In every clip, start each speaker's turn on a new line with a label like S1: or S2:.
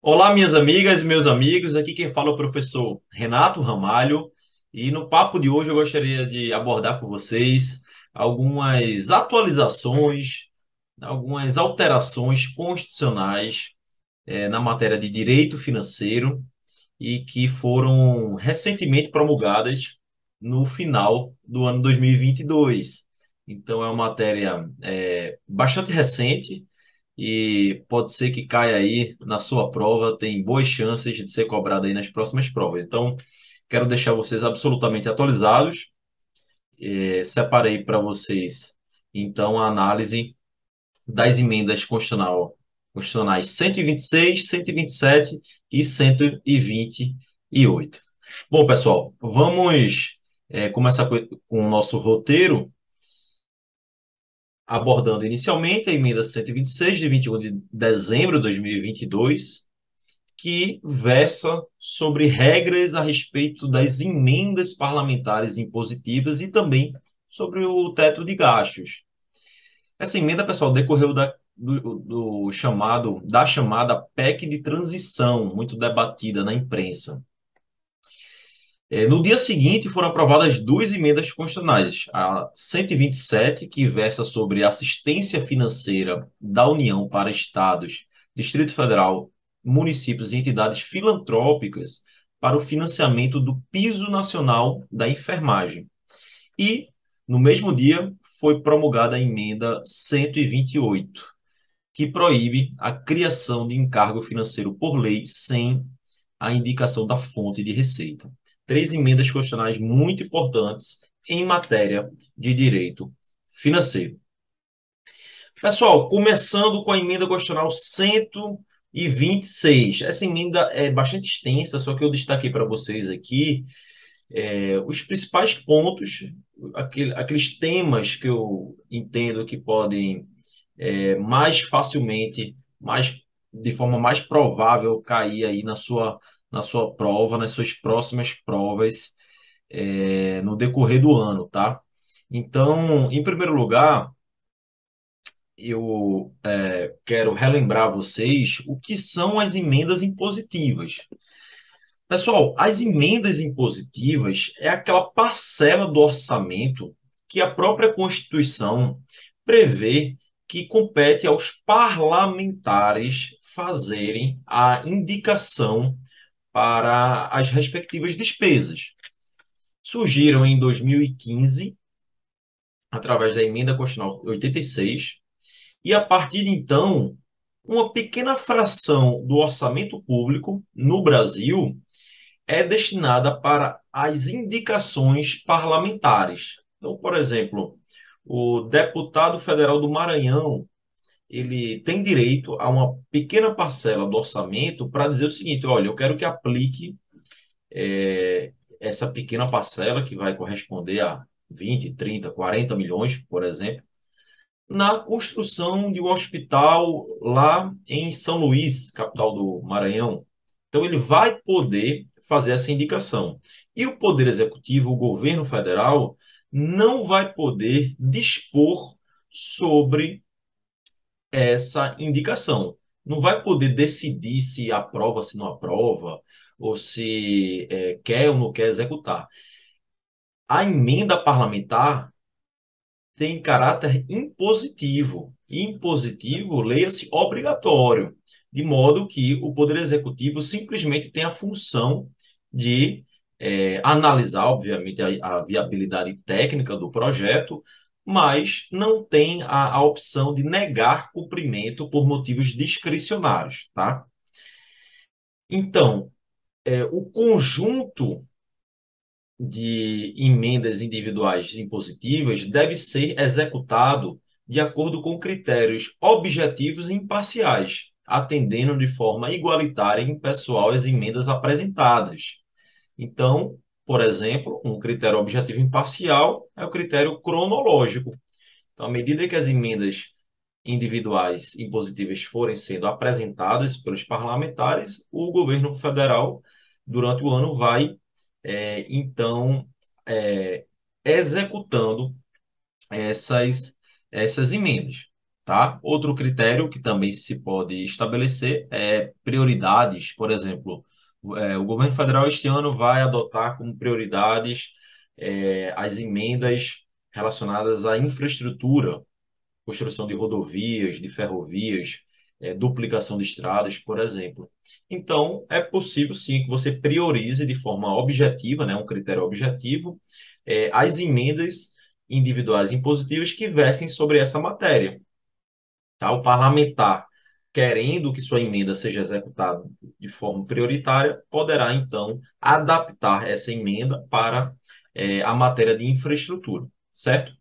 S1: Olá, minhas amigas e meus amigos. Aqui quem fala é o professor Renato Ramalho. E no papo de hoje eu gostaria de abordar com vocês algumas atualizações, algumas alterações constitucionais eh, na matéria de direito financeiro e que foram recentemente promulgadas no final do ano 2022. Então, é uma matéria eh, bastante recente e pode ser que caia aí na sua prova, tem boas chances de ser cobrado aí nas próximas provas. Então, quero deixar vocês absolutamente atualizados. É, separei para vocês, então, a análise das emendas constitucional, constitucionais 126, 127 e 128. Bom, pessoal, vamos é, começar com, o nosso roteiro abordando inicialmente a emenda 126, de 21 de dezembro de 2022, que versa sobre regras a respeito das emendas parlamentares impositivas e também sobre o teto de gastos. Essa emenda, pessoal, decorreu da, do, do chamado da chamada PEC de transição, muito debatida na imprensa. É, no dia seguinte, foram aprovadas duas emendas constitucionais. A 127, que versa sobre assistência financeira da União para estados, Distrito Federal, municípios e entidades filantrópicas para o financiamento do piso nacional da enfermagem. E, no mesmo dia, foi promulgada a emenda 128, que proíbe a criação de encargo financeiro por lei sem a indicação da fonte de receita três emendas constitucionais muito importantes em matéria de direito financeiro. Pessoal, começando com a emenda constitucional 126. Essa emenda é bastante extensa, só que eu destaquei para vocês aqui é, os principais pontos, aquele, aqueles temas que eu entendo que podem é, mais facilmente, mais de forma mais provável cair aí na sua na sua prova, nas suas próximas provas é, no decorrer do ano, tá? Então, em primeiro lugar, eu é, quero relembrar vocês o que são as emendas impositivas. Pessoal, as emendas impositivas é aquela parcela do orçamento que a própria Constituição prevê que compete aos parlamentares fazerem a indicação para as respectivas despesas. Surgiram em 2015, através da emenda constitucional 86, e a partir de então, uma pequena fração do orçamento público no Brasil é destinada para as indicações parlamentares. Então, por exemplo, o deputado federal do Maranhão ele tem direito a uma pequena parcela do orçamento para dizer o seguinte: olha, eu quero que aplique é, essa pequena parcela, que vai corresponder a 20, 30, 40 milhões, por exemplo, na construção de um hospital lá em São Luís, capital do Maranhão. Então, ele vai poder fazer essa indicação. E o Poder Executivo, o governo federal, não vai poder dispor sobre essa indicação. Não vai poder decidir se aprova, se não aprova, ou se é, quer ou não quer executar. A emenda parlamentar tem caráter impositivo. Impositivo, leia-se obrigatório, de modo que o Poder Executivo simplesmente tem a função de é, analisar, obviamente, a, a viabilidade técnica do projeto, mas não tem a, a opção de negar cumprimento por motivos discricionários, tá? Então, é, o conjunto de emendas individuais impositivas deve ser executado de acordo com critérios objetivos e imparciais, atendendo de forma igualitária e impessoal as emendas apresentadas. Então, por exemplo, um critério objetivo imparcial é o critério cronológico. Então, à medida que as emendas individuais impositivas forem sendo apresentadas pelos parlamentares, o governo federal, durante o ano, vai, é, então, é, executando essas, essas emendas. Tá? Outro critério que também se pode estabelecer é prioridades. Por exemplo, é, o governo federal este ano vai adotar como prioridades é, as emendas relacionadas à infraestrutura, construção de rodovias, de ferrovias, é, duplicação de estradas, por exemplo. Então, é possível sim que você priorize de forma objetiva, né, um critério objetivo, é, as emendas individuais impositivas que versem sobre essa matéria. Tá? O parlamentar, querendo que sua emenda seja executada de forma prioritária, poderá então adaptar essa emenda para é, a matéria de infraestrutura, certo?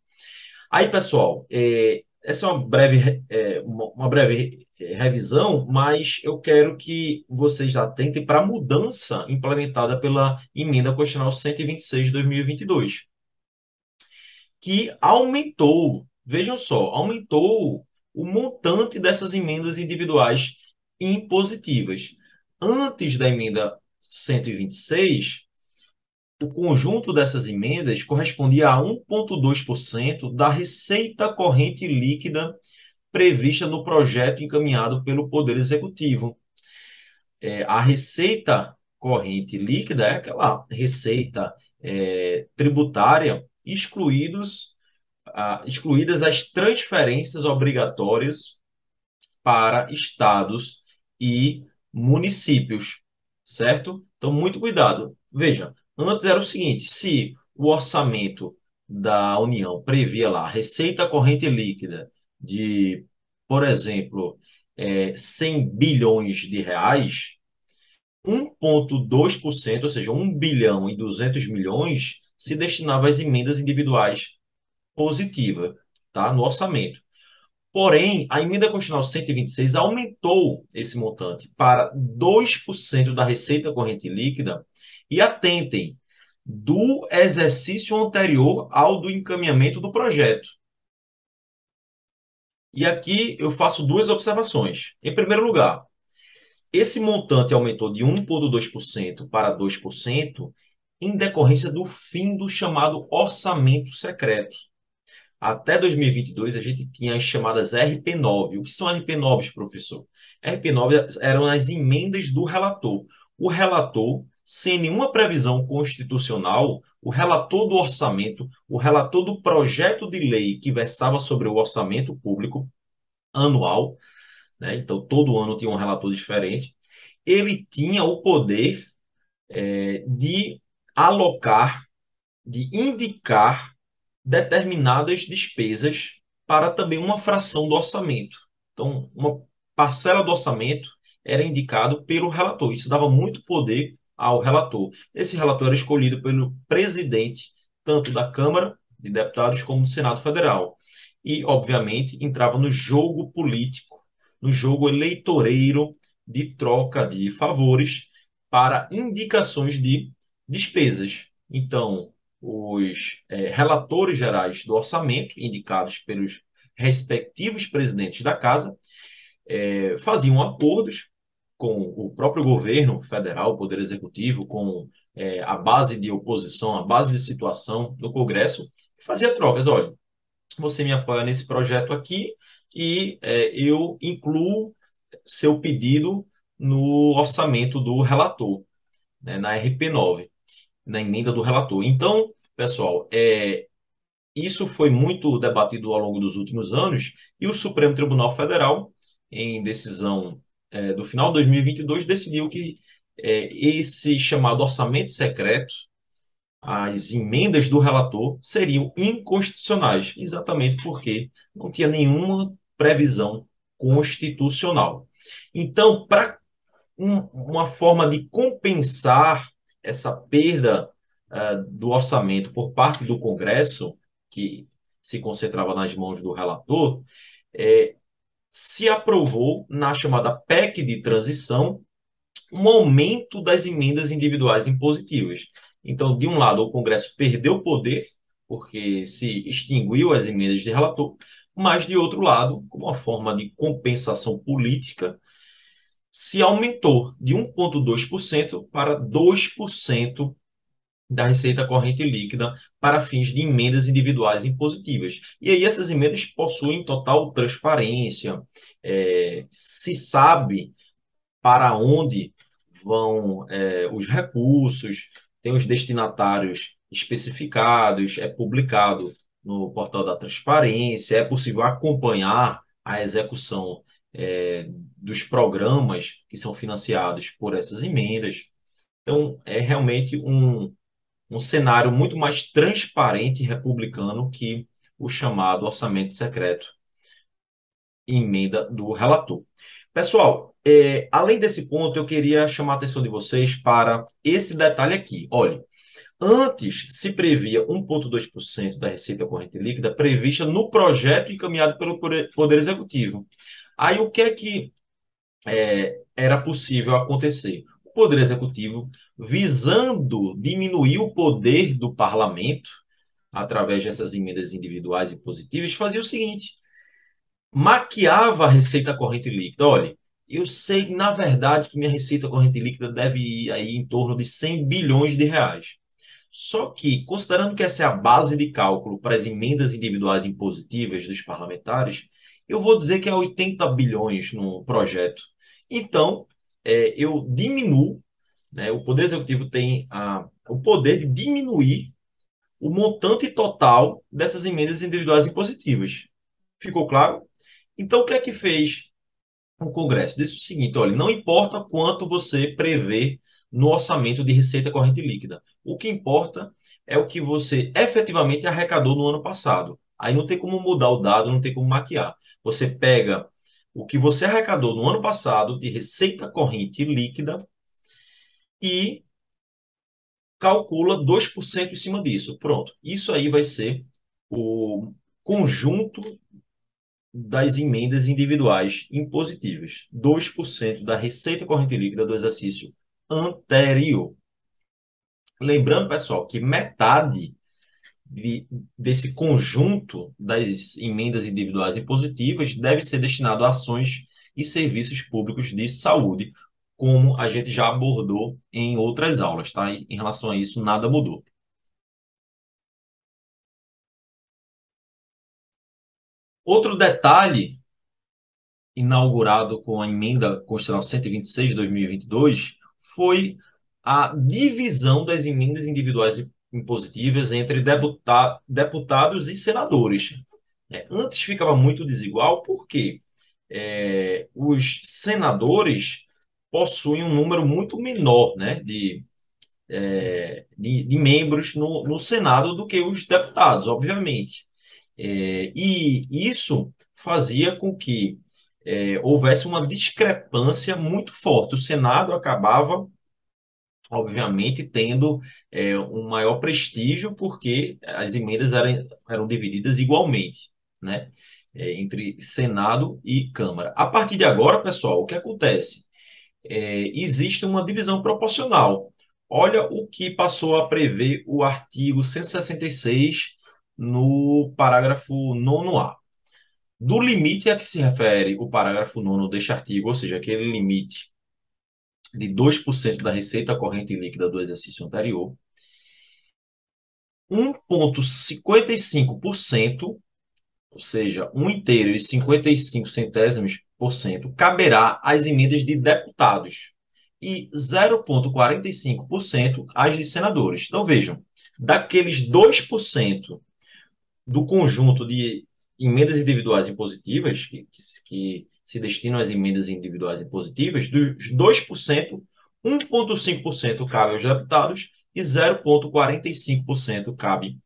S1: Aí, pessoal, é, essa é uma breve, é, uma, breve revisão, mas eu quero que vocês atentem para a mudança implementada pela emenda constitucional 126 de 2022, que aumentou, vejam só, aumentou o montante dessas emendas individuais impositivas. Antes da emenda 126, o conjunto dessas emendas correspondia a 1,2% da receita corrente líquida prevista no projeto encaminhado pelo Poder Executivo. É, a receita corrente líquida é aquela receita é, tributária excluídos excluídas as transferências obrigatórias para estados e municípios, certo? Então, muito cuidado. Veja, antes era o seguinte: se o orçamento da União previa lá receita corrente líquida de, por exemplo, é, 100 bilhões de reais, 1,2%, ou seja, 1 bilhão e 200 milhões, se destinava às emendas individuais positiva, tá? No orçamento. Porém, a emenda constitucional 126 aumentou esse montante para 2% da receita corrente líquida e atentem, do exercício anterior ao do encaminhamento do projeto. E aqui eu faço duas observações. Em primeiro lugar, esse montante aumentou de 1,2% para 2% em decorrência do fim do chamado orçamento secreto. Até 2022, a gente tinha as chamadas RP9. O que são RP9, professor? RP9 eram as emendas do relator. O relator, sem nenhuma previsão constitucional, o relator do orçamento, o relator do projeto de lei que versava sobre o orçamento público anual, né? então todo ano tinha um relator diferente, ele tinha o poder é, de alocar, de indicar determinadas despesas para também uma fração do orçamento. Então, uma parcela do orçamento era indicado pelo relator. Isso dava muito poder ao relator. Esse relator era escolhido pelo presidente, tanto da Câmara de Deputados como do Senado Federal. E, obviamente, entrava no jogo político, no jogo eleitoreiro de troca de favores para indicações de despesas. Então, os é, relatores gerais do orçamento, indicados pelos respectivos presidentes da casa, é, faziam acordos com o próprio governo federal, o Poder Executivo, com é, a base de oposição, a base de situação do Congresso, e fazia trocas. Olha, você me apoia nesse projeto aqui e eu incluo seu pedido no orçamento do relator, né, na RP9 na emenda do relator. Então, pessoal, é, isso foi muito debatido ao longo dos últimos anos e o Supremo Tribunal Federal, em decisão é, do final de 2022, decidiu que é, esse chamado orçamento secreto, as emendas do relator, seriam inconstitucionais, exatamente porque não tinha nenhuma previsão constitucional. Então, para um, uma forma de compensar essa perda uh, do orçamento por parte do Congresso, que se concentrava nas mãos do relator, é, se aprovou na chamada PEC de transição um aumento das emendas individuais impositivas. Então, de um lado, o Congresso perdeu poder, porque se extinguiu as emendas de relator, mas, de outro lado, como uma forma de compensação política, se aumentou de 1,2% para 2% da receita corrente líquida para fins de emendas individuais impositivas. E aí essas emendas possuem total transparência, é, se sabe para onde vão é, os recursos, tem os destinatários especificados, é publicado no portal da transparência, é possível acompanhar a execução é, dos programas que são financiados por essas emendas. Então, é realmente um, um cenário muito mais transparente e republicano que o chamado orçamento secreto, emenda do relator. Pessoal, é, além desse ponto, eu queria chamar a atenção de vocês para esse detalhe aqui. Olha, antes se previa 1,2% da receita corrente líquida prevista no projeto encaminhado pelo Poder Executivo. Aí o que é que é, era possível acontecer? O Poder Executivo, visando diminuir o poder do parlamento, através dessas emendas individuais e positivas, fazia o seguinte: maquiava a receita corrente líquida. Olha, eu sei, na verdade, que minha receita corrente líquida deve ir aí em torno de 100 bilhões de reais. Só que, considerando que essa é a base de cálculo para as emendas individuais impositivas dos parlamentares, eu vou dizer que é 80 bilhões no projeto. Então, é, eu diminuo, né, o Poder Executivo tem a, o poder de diminuir o montante total dessas emendas individuais impositivas. Ficou claro? Então, o que é que fez o Congresso? Disse o seguinte: olha, não importa quanto você prevê no orçamento de receita corrente líquida. O que importa é o que você efetivamente arrecadou no ano passado. Aí não tem como mudar o dado, não tem como maquiar. Você pega o que você arrecadou no ano passado de receita corrente líquida e calcula 2% em cima disso. Pronto. Isso aí vai ser o conjunto das emendas individuais impositivas. 2% da receita corrente líquida do exercício anterior. Lembrando, pessoal, que metade de, desse conjunto das emendas individuais impositivas deve ser destinado a ações e serviços públicos de saúde, como a gente já abordou em outras aulas, tá? Em relação a isso, nada mudou. Outro detalhe inaugurado com a emenda constitucional 126 de 2022 foi a divisão das emendas individuais impositivas entre deputa deputados e senadores. É, antes ficava muito desigual porque é, os senadores possuem um número muito menor né, de, é, de, de, membros no, no Senado do que os deputados, obviamente. É, e isso fazia com que é, houvesse uma discrepância muito forte. O Senado acabava obviamente tendo é, um maior prestígio, porque as emendas eram, eram divididas igualmente, né? É, entre Senado e Câmara. A partir de agora, pessoal, o que acontece? É, existe uma divisão proporcional. Olha o que passou a prever o artigo 166 no parágrafo 9A. Do limite a que se refere o parágrafo 9 deste artigo, ou seja, aquele limite de 2% da receita corrente líquida do exercício anterior, 1,55%, ou seja, 1 inteiro e 55 centésimos por cento, caberá às emendas de deputados e 0,45% às de senadores. Então, vejam, daqueles 2% do conjunto de emendas individuais impositivas que, que, que se destinam às emendas individuais impositivas, dos 2%, 1,5% cabe aos deputados e 0,45% cabe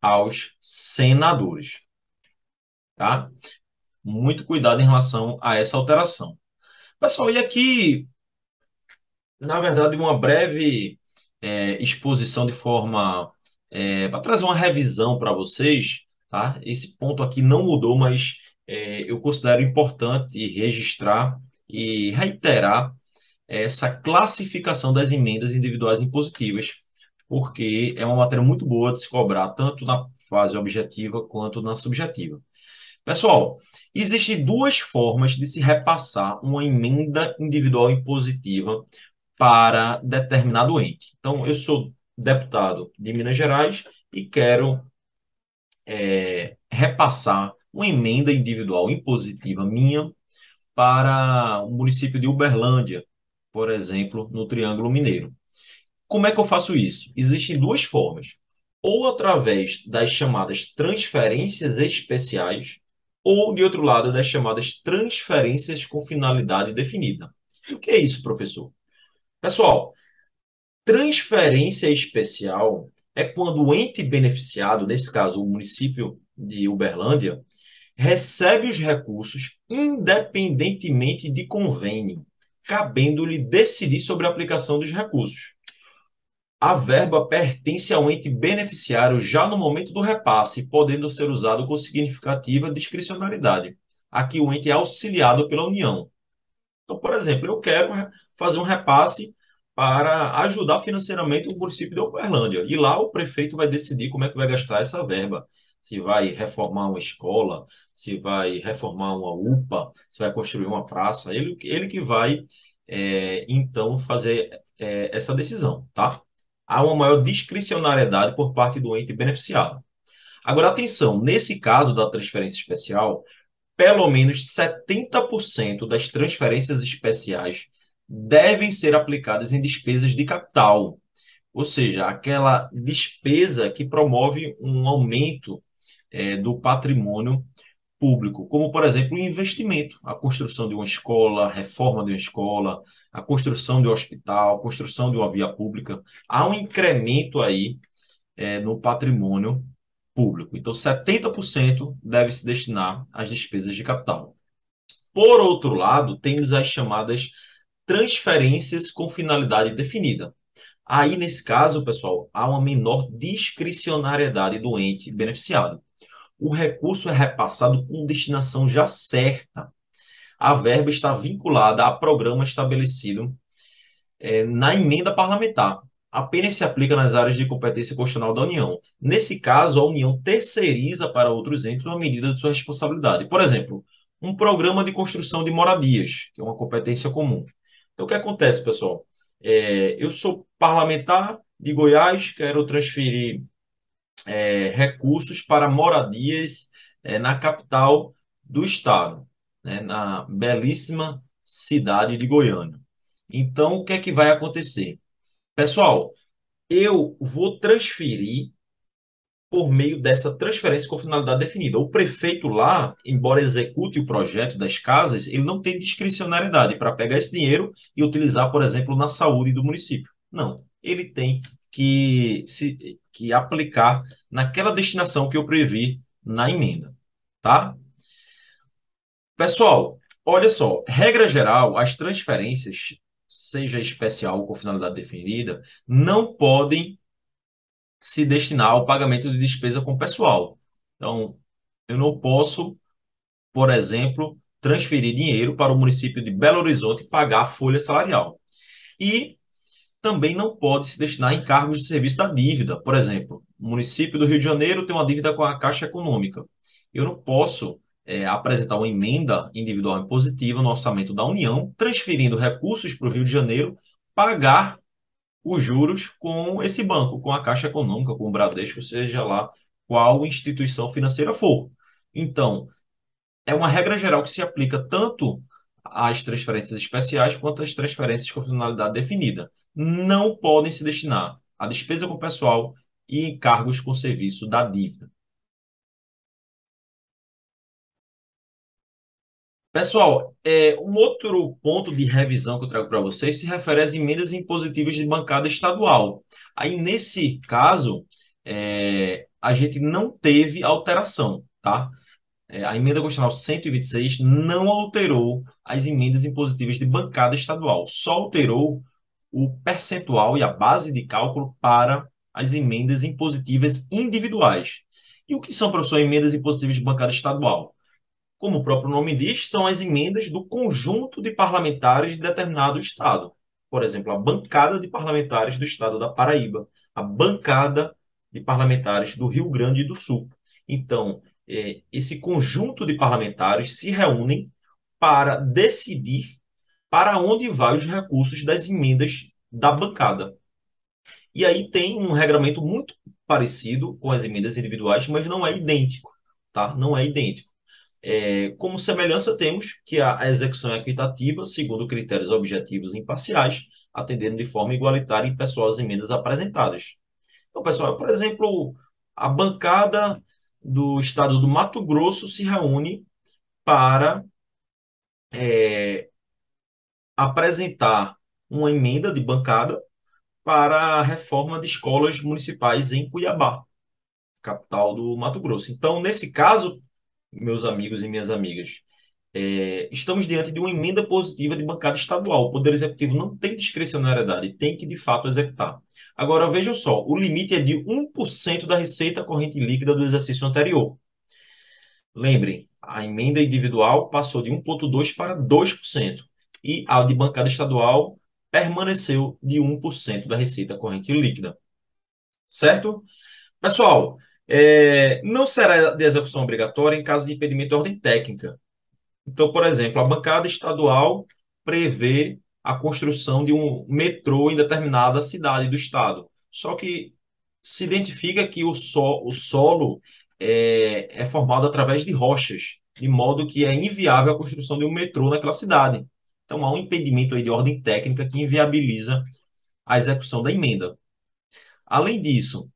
S1: aos senadores. Tá? Muito cuidado em relação a essa alteração. Pessoal, e aqui, na verdade, uma breve é, exposição de forma é, para trazer uma revisão para vocês, tá? Esse ponto aqui não mudou, mas é, eu considero importante registrar e reiterar essa classificação das emendas individuais impositivas, porque é uma matéria muito boa de se cobrar, tanto na fase objetiva quanto na subjetiva. Pessoal, existem duas formas de se repassar uma emenda individual impositiva para determinado ente. Então, eu sou deputado de Minas Gerais e quero é, repassar uma emenda individual impositiva minha para o município de Uberlândia, por exemplo, no Triângulo Mineiro. Como é que eu faço isso? Existem duas formas. Ou através das chamadas transferências especiais, ou, de outro lado, das chamadas transferências com finalidade definida. O que é isso, professor? Pessoal, transferência especial é quando o ente beneficiado, nesse caso o município de Uberlândia, recebe os recursos independentemente de convênio, cabendo-lhe decidir sobre a aplicação dos recursos. A verba pertence ao ente beneficiário já no momento do repasse, podendo ser usado com significativa discricionariedade. Aqui o ente é auxiliado pela União. Então, por exemplo, eu quero fazer um repasse para ajudar financeiramente o município de Uberlândia. E lá o prefeito vai decidir como é que vai gastar essa verba. Se vai reformar uma escola, se vai reformar uma UPA, se vai construir uma praça. Ele, ele que vai, é, então, fazer é, essa decisão, tá? Há uma maior discricionariedade por parte do ente beneficiado. Agora, atenção, nesse caso da transferência especial, pelo menos 70% das transferências especiais devem ser aplicadas em despesas de capital, ou seja, aquela despesa que promove um aumento é, do patrimônio público, como, por exemplo, o investimento, a construção de uma escola, a reforma de uma escola, a construção de um hospital, a construção de uma via pública. Há um incremento aí é, no patrimônio público. Então, 70% deve se destinar às despesas de capital. Por outro lado, temos as chamadas transferências com finalidade definida. Aí, nesse caso, pessoal, há uma menor discricionariedade do ente beneficiado. O recurso é repassado com destinação já certa. A verba está vinculada a programa estabelecido é, na emenda parlamentar. Apenas se aplica nas áreas de competência constitucional da União. Nesse caso, a União terceiriza para outros entes uma medida de sua responsabilidade. Por exemplo, um programa de construção de moradias, que é uma competência comum. Então, o que acontece, pessoal? É, eu sou parlamentar de Goiás, quero transferir é, recursos para moradias é, na capital do estado, né, na belíssima cidade de Goiânia. Então, o que é que vai acontecer? Pessoal, eu vou transferir por meio dessa transferência com finalidade definida. O prefeito lá, embora execute o projeto das casas, ele não tem discricionariedade para pegar esse dinheiro e utilizar, por exemplo, na saúde do município. Não, ele tem que se que aplicar naquela destinação que eu previ na emenda, tá? Pessoal, olha só, regra geral, as transferências, seja especial ou com finalidade definida, não podem se destinar ao pagamento de despesa com pessoal. Então, eu não posso, por exemplo, transferir dinheiro para o município de Belo Horizonte pagar a folha salarial. E também não pode se destinar a encargos de serviço da dívida. Por exemplo, o município do Rio de Janeiro tem uma dívida com a Caixa Econômica. Eu não posso é, apresentar uma emenda individual impositiva no orçamento da União, transferindo recursos para o Rio de Janeiro, pagar os juros com esse banco, com a Caixa Econômica, com o Bradesco, seja lá qual instituição financeira for. Então, é uma regra geral que se aplica tanto às transferências especiais quanto às transferências com finalidade definida. Não podem se destinar a despesa com pessoal e encargos com serviço da dívida. Pessoal, é, um outro ponto de revisão que eu trago para vocês se refere às emendas impositivas de bancada estadual. Aí, nesse caso, é, a gente não teve alteração, tá? É, a emenda constitucional 126 não alterou as emendas impositivas de bancada estadual, só alterou o percentual e a base de cálculo para as emendas impositivas individuais. E o que são, professor, emendas impositivas de bancada estadual? como o próprio nome diz, são as emendas do conjunto de parlamentares de determinado estado. Por exemplo, a bancada de parlamentares do estado da Paraíba, a bancada de parlamentares do Rio Grande do Sul. Então, é, esse conjunto de parlamentares se reúnem para decidir para onde vai os recursos das emendas da bancada. E aí tem um regramento muito parecido com as emendas individuais, mas não é idêntico, tá? Não é idêntico. É, como semelhança, temos que a execução é equitativa, segundo critérios objetivos e imparciais, atendendo de forma igualitária e pessoal as emendas apresentadas. Então, pessoal, por exemplo, a bancada do estado do Mato Grosso se reúne para é, apresentar uma emenda de bancada para a reforma de escolas municipais em Cuiabá, capital do Mato Grosso. Então, nesse caso, meus amigos e minhas amigas, é, estamos diante de uma emenda positiva de bancada estadual. O Poder Executivo não tem discricionariedade, tem que de fato executar. Agora, vejam só, o limite é de 1% da receita corrente líquida do exercício anterior. Lembrem, a emenda individual passou de 1,2% para 2%, e a de bancada estadual permaneceu de 1% da receita corrente líquida. Certo? Pessoal, é, não será de execução obrigatória em caso de impedimento de ordem técnica. Então, por exemplo, a bancada estadual prevê a construção de um metrô em determinada cidade do estado. Só que se identifica que o, so, o solo é, é formado através de rochas, de modo que é inviável a construção de um metrô naquela cidade. Então há um impedimento aí de ordem técnica que inviabiliza a execução da emenda. Além disso,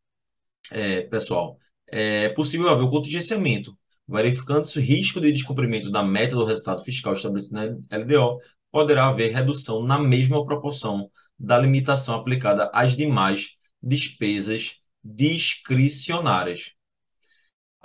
S1: é, pessoal, é possível haver o contingenciamento, verificando-se o risco de descumprimento da meta do resultado fiscal estabelecido na LDO, poderá haver redução na mesma proporção da limitação aplicada às demais despesas discricionárias.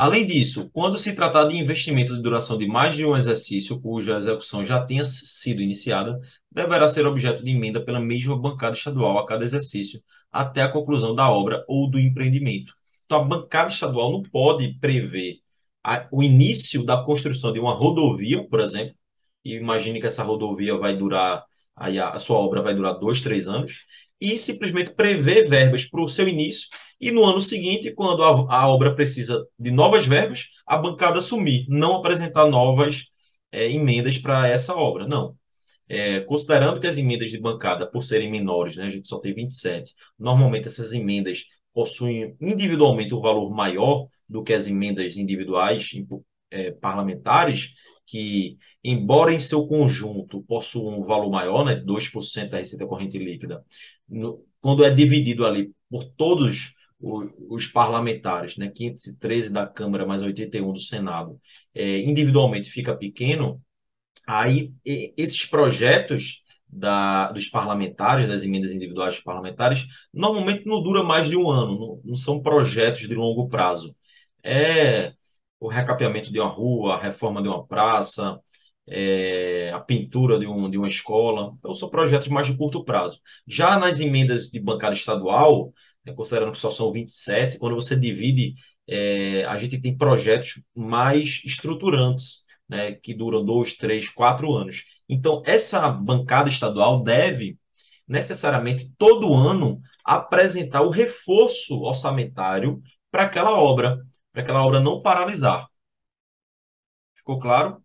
S1: Além disso, quando se tratar de investimento de duração de mais de um exercício, cuja execução já tenha sido iniciada, deverá ser objeto de emenda pela mesma bancada estadual a cada exercício, até a conclusão da obra ou do empreendimento. Então, a bancada estadual não pode prever a, o início da construção de uma rodovia, por exemplo, e imagine que essa rodovia vai durar, aí a, a sua obra vai durar dois, três anos, e simplesmente prever verbas para o seu início, e no ano seguinte, quando a, a, obra precisa de novas verbas, a bancada assumir, não apresentar novas é, emendas para essa obra. Não. É, considerando que as emendas de bancada, por serem menores, né, a gente só tem 27, normalmente essas emendas possuem individualmente um valor maior do que as emendas individuais é, parlamentares, que, embora em seu conjunto possuam um valor maior, né, 2% da receita corrente líquida, no, quando é dividido ali por todos os, os, parlamentares, né, 513 da Câmara mais 81 do Senado, é, individualmente fica pequeno, aí esses projetos da, dos parlamentares, das emendas individuais dos parlamentares, normalmente não dura mais de um ano, não, não são projetos de longo prazo. É o recapeamento de uma rua, a reforma de uma praça, é, a pintura de, um, de uma escola. Então, são projetos mais de curto prazo. Já nas emendas de bancada estadual, né, considerando que só são 27, quando você divide, é, a gente tem projetos mais estruturantes, né, que duram dois, três, quatro anos. Então, essa bancada estadual deve, necessariamente, todo ano, apresentar o reforço orçamentário para aquela obra para aquela obra não paralisar. Ficou claro?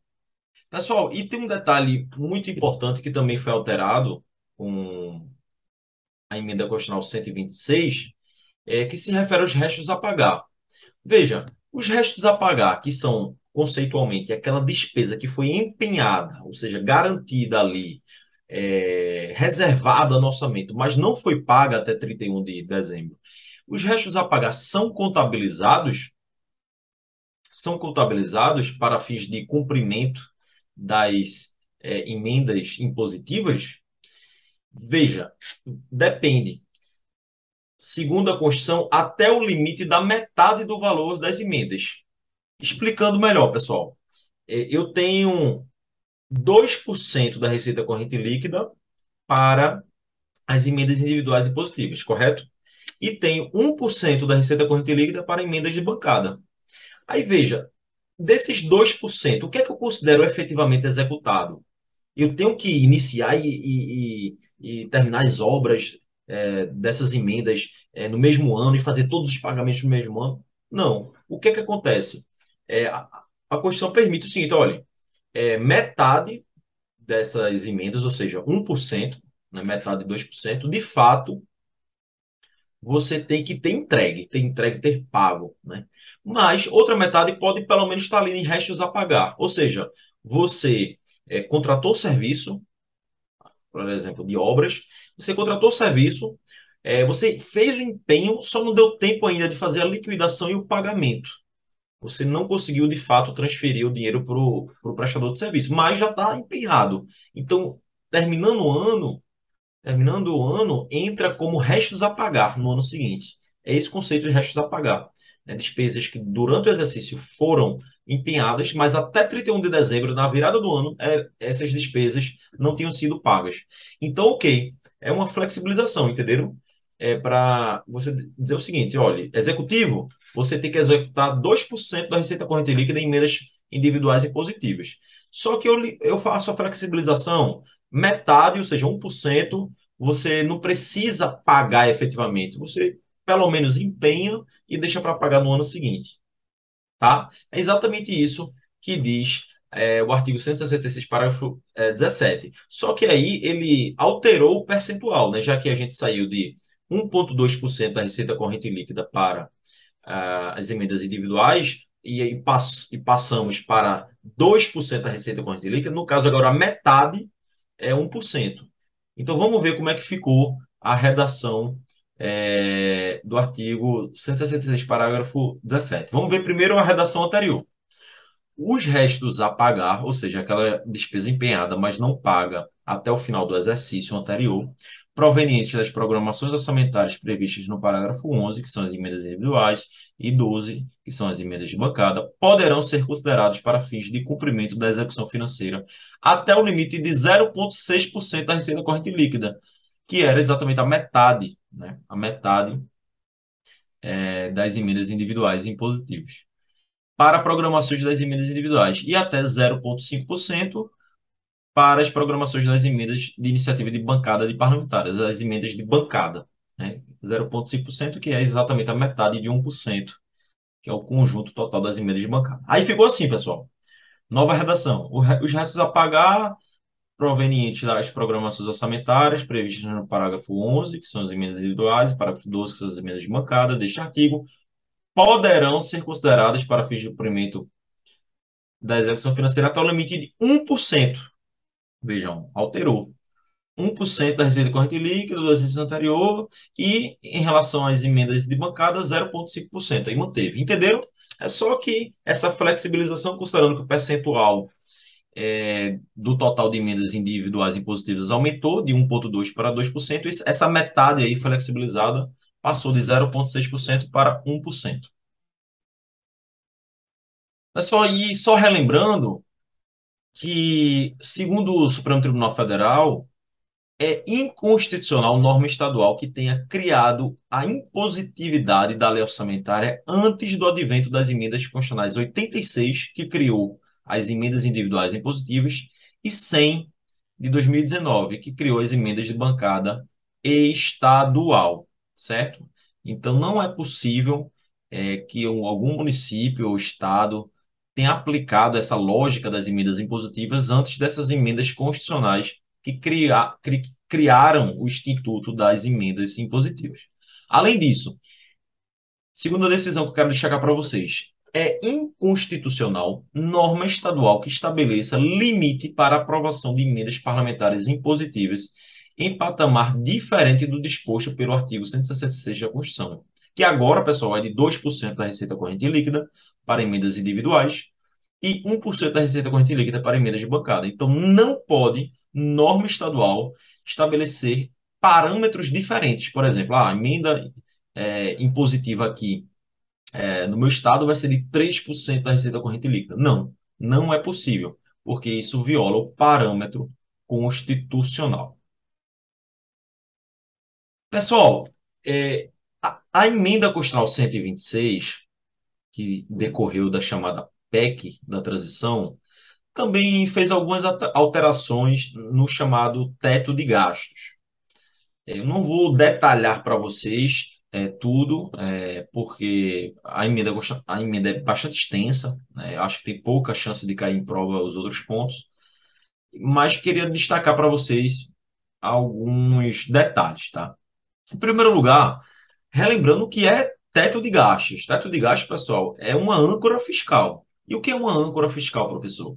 S1: Pessoal, e tem um detalhe muito importante que também foi alterado com a emenda constitucional 126, é, que se refere aos restos a pagar. Veja, os restos a pagar, que são conceitualmente aquela despesa que foi empenhada, ou seja, garantida ali, é, reservada no orçamento, mas não foi paga até 31 de dezembro. Os restos a pagar são contabilizados são contabilizados para fins de cumprimento das é, emendas impositivas? Veja, depende. Segundo a Constituição, até o limite da metade do valor das emendas. Explicando melhor, pessoal. É, eu tenho 2% da receita corrente líquida para as emendas individuais impositivas, correto? E tenho 1% da receita corrente líquida para emendas de bancada. Aí veja, desses 2%, o que é que eu considero efetivamente executado? Eu tenho que iniciar e, e, e terminar as obras é, dessas emendas é, no mesmo ano e fazer todos os pagamentos no mesmo ano? Não. O que é que acontece? É, a, a Constituição permite o seguinte: olha, é, metade dessas emendas, ou seja, 1%, né, metade de 2%, de fato, você tem que ter entregue, ter entregue, ter pago, né? Mas outra metade pode pelo menos estar ali em restos a pagar. Ou seja, você é, contratou serviço, por exemplo, de obras, você contratou serviço, é, você fez o empenho, só não deu tempo ainda de fazer a liquidação e o pagamento. Você não conseguiu, de fato, transferir o dinheiro para o prestador de serviço, mas já está empenhado. Então, terminando o ano, terminando o ano, entra como restos a pagar no ano seguinte. É esse conceito de restos a pagar. Né? Despesas que durante o exercício foram empenhadas, mas até 31 de dezembro, na virada do ano, é, essas despesas não tinham sido pagas. Então, ok, é uma flexibilização, entenderam? É para você dizer o seguinte: olha, executivo, você tem que executar 2% da receita corrente líquida em emendas individuais e positivas. Só que eu, eu faço a flexibilização metade, ou seja, 1%, você não precisa pagar efetivamente. Você pelo menos empenha e deixa para pagar no ano seguinte. Tá? É exatamente isso que diz é, o artigo 166, parágrafo é, 17. Só que aí ele alterou o percentual, né? já que a gente saiu de 1,2% da receita corrente líquida para uh, as emendas individuais e, e, pass e passamos para 2% da receita corrente líquida. No caso, agora metade é 1%. Então vamos ver como é que ficou a redação é, do artigo 166, parágrafo 17. Vamos ver primeiro a redação anterior. Os restos a pagar, ou seja, aquela despesa empenhada, mas não paga até o final do exercício anterior, provenientes das programações orçamentárias previstas no parágrafo 11, que são as emendas individuais, e 12, que são as emendas de bancada, poderão ser considerados para fins de cumprimento da execução financeira até o limite de 0,6% da receita corrente líquida, que era exatamente a metade, né? A metade é, das emendas individuais impositivas. Para programações das emendas individuais e até 0,5% para as programações das emendas de iniciativa de bancada de parlamentares, as emendas de bancada, né? 0,5%, que é exatamente a metade de 1%, que é o conjunto total das emendas de bancada. Aí ficou assim, pessoal. Nova redação. Os restos a pagar provenientes das programações orçamentárias previstas no parágrafo 11, que são as emendas individuais, e parágrafo 12, que são as emendas de bancada deste artigo, poderão ser consideradas para fins de cumprimento da execução financeira até o limite de 1%. Vejam, alterou. 1% da receita corrente líquida do exercício anterior e, em relação às emendas de bancada, 0,5%. Aí manteve. Entenderam? É só que essa flexibilização, considerando que o percentual é, do total de emendas individuais impositivas aumentou de 1,2% para 2%, essa metade aí flexibilizada passou de 0,6% para 1%. Pessoal, e só relembrando que, segundo o Supremo Tribunal Federal, é inconstitucional norma estadual que tenha criado a impositividade da lei orçamentária antes do advento das emendas constitucionais 86, que criou as emendas individuais impositivas, e 100 de 2019, que criou as emendas de bancada estadual, certo? Então, não é possível é, que um, algum município ou estado tenha aplicado essa lógica das emendas impositivas antes dessas emendas constitucionais que cri, criaram o Instituto das Emendas Impositivas. Além disso, segunda decisão que eu quero destacar para vocês, é inconstitucional norma estadual que estabeleça limite para aprovação de emendas parlamentares impositivas em patamar diferente do disposto pelo artigo 166 da Constituição, que agora, pessoal, é de 2% da receita corrente líquida para emendas individuais e 1% da receita corrente líquida para emendas de bancada. Então, não pode norma estadual estabelecer parâmetros diferentes. Por exemplo, a emenda é, impositiva aqui é, no meu estado vai ser de 3% da receita corrente líquida. Não, não é possível, porque isso viola o parâmetro constitucional. Pessoal, é, a, a emenda constitucional 126, que decorreu da chamada PEC da transição, também fez algumas alterações no chamado teto de gastos. Eu não vou detalhar para vocês é, tudo, é, porque a emenda, a emenda é bastante extensa, né? acho que tem pouca chance de cair em prova os outros pontos, mas queria destacar para vocês alguns detalhes, tá? Em primeiro lugar, Relembrando o que é teto de gastos. Teto de gastos, pessoal, é uma âncora fiscal. E o que é uma âncora fiscal, professor?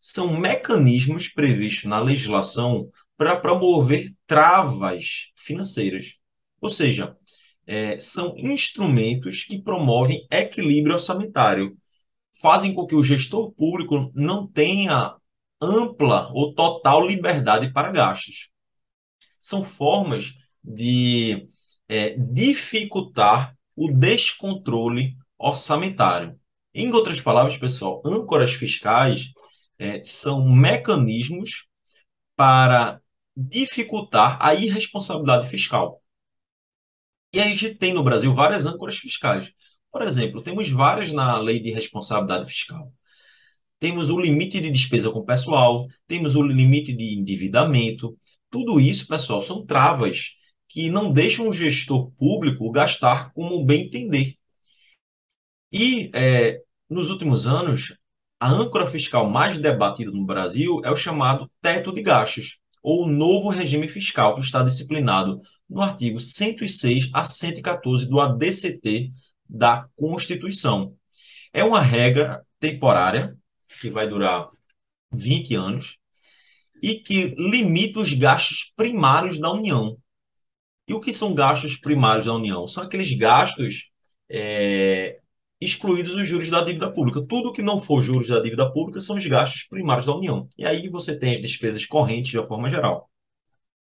S1: São mecanismos previstos na legislação para promover travas financeiras. Ou seja, é, são instrumentos que promovem equilíbrio orçamentário, fazem com que o gestor público não tenha ampla ou total liberdade para gastos. São formas de é, dificultar o descontrole orçamentário. Em outras palavras, pessoal, âncoras fiscais é, são mecanismos para dificultar a irresponsabilidade fiscal. E a gente tem no Brasil várias âncoras fiscais. Por exemplo, temos várias na lei de responsabilidade fiscal. Temos o limite de despesa com pessoal, temos o limite de endividamento. Tudo isso, pessoal, são travas que não deixam o gestor público gastar como bem entender. E é, nos últimos anos, a âncora fiscal mais debatida no Brasil é o chamado teto de gastos, ou novo regime fiscal, que está disciplinado no artigo 106 a 114 do ADCT da Constituição. É uma regra temporária, que vai durar 20 anos, e que limita os gastos primários da União. E o que são gastos primários da União? São aqueles gastos é, excluídos os juros da dívida pública. Tudo que não for juros da dívida pública são os gastos primários da União. E aí você tem as despesas correntes de uma forma geral.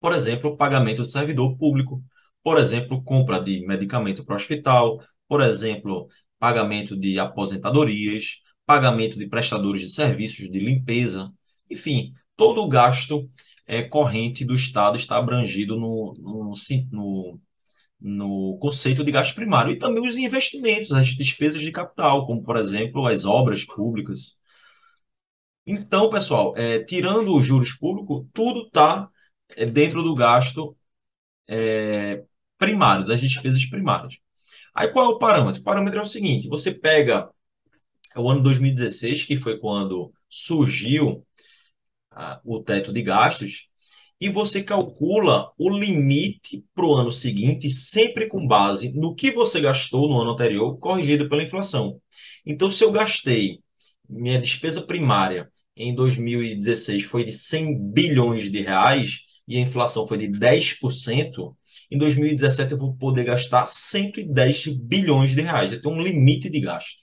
S1: Por exemplo, pagamento de servidor público. Por exemplo, compra de medicamento para o hospital. Por exemplo, pagamento de aposentadorias. Pagamento de prestadores de serviços de limpeza. Enfim, todo o gasto é, corrente do Estado está abrangido no, no, no no conceito de gasto primário e também os investimentos, as despesas de capital, como por exemplo as obras públicas. Então, pessoal, é, tirando os juros públicos, tudo está dentro do gasto é, primário, das despesas primárias. Aí qual é o parâmetro? O parâmetro é o seguinte: você pega o ano 2016, que foi quando surgiu ah, o teto de gastos, e você calcula o limite para o ano seguinte, sempre com base no que você gastou no ano anterior, corrigido pela inflação. Então, se eu gastei minha despesa primária em 2016 foi de 100 bilhões de reais e a inflação foi de 10%, em 2017 eu vou poder gastar 110 bilhões de reais. Eu tenho um limite de gasto.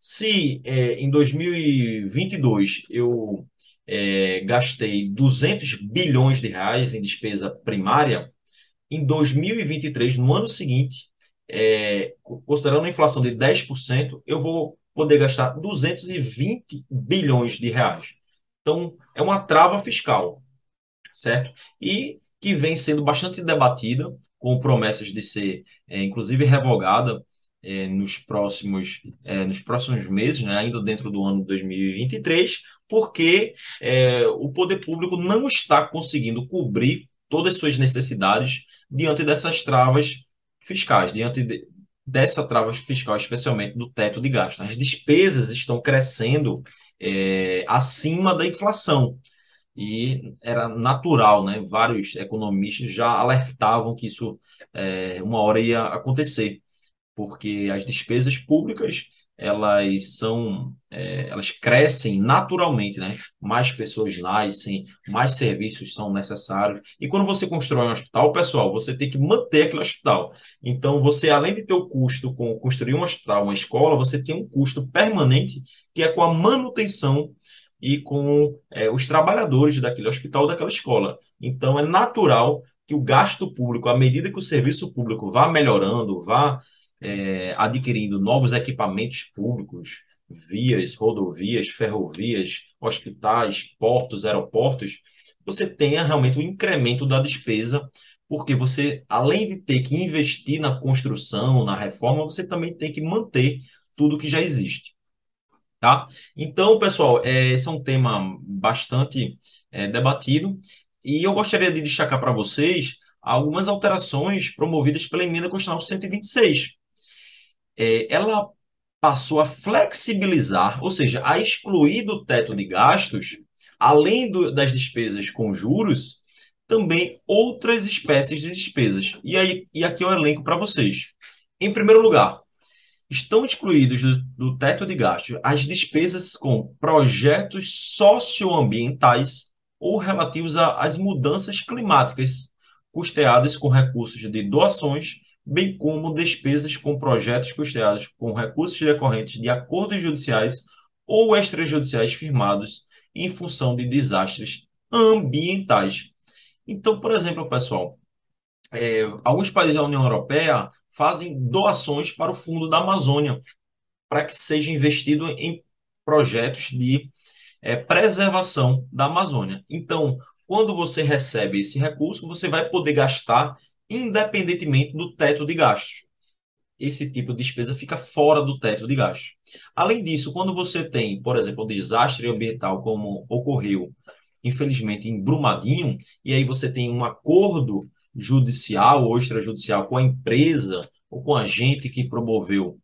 S1: Se é, em 2022 eu é, gastei 200 bilhões de reais em despesa primária, em 2023, no ano seguinte, é, considerando a inflação de 10%, eu vou poder gastar 220 bilhões de reais. Então, é uma trava fiscal, certo? E que vem sendo bastante debatida, com promessas de ser, é, inclusive, revogada é, nos, próximos, é, nos próximos meses, né, ainda dentro do ano 2023, porque o poder público não está conseguindo cobrir todas as suas necessidades diante dessas travas fiscais, diante de, dessa trava fiscal, especialmente do teto de gasto. As despesas estão crescendo acima da inflação. E era natural, né? Vários economistas já alertavam que isso é, uma hora ia acontecer, porque as despesas públicas elas são, é, elas crescem naturalmente, né? Mais pessoas nascem, mais serviços são necessários. E quando você constrói um hospital, pessoal, você tem que manter aquele hospital. Então, você, além de ter o custo com construir um hospital, uma escola, você tem um custo permanente que é com a manutenção e com é, os trabalhadores daquele hospital, daquela escola. Então, é natural que o gasto público, à medida que o serviço público vá melhorando, vá é, adquirindo novos equipamentos públicos, vias, rodovias, ferrovias, hospitais, portos, aeroportos, você tenha realmente um incremento da despesa, porque você, além de ter que investir na construção, na reforma, você também tem que manter tudo que já existe. Tá? Então, pessoal, é, esse é um tema bastante é, debatido e eu gostaria de destacar para vocês algumas alterações promovidas pela emenda constitucional 126 é, ela passou a flexibilizar, ou seja, a excluir do teto de gastos, além do, das despesas com juros, também outras espécies de despesas. E, aí, e aqui eu elenco para vocês. Em primeiro lugar, estão excluídos do, do teto de gastos as despesas com projetos socioambientais ou relativos às mudanças climáticas, custeadas com recursos de doações, bem como despesas com projetos custeados com recursos decorrentes de acordos judiciais ou extrajudiciais firmados em função de desastres ambientais. Então, por exemplo, pessoal, é, alguns países da União Europeia fazem doações para o Fundo da Amazônia, para que seja investido em projetos de é, preservação da Amazônia. Então, quando você recebe esse recurso, você vai poder gastar independentemente do teto de gastos. Esse tipo de despesa fica fora do teto de gastos. Além disso, quando você tem, por exemplo, um desastre ambiental como ocorreu, infelizmente, em Brumadinho, e aí você tem um acordo judicial ou extrajudicial com a empresa ou com a gente que promoveu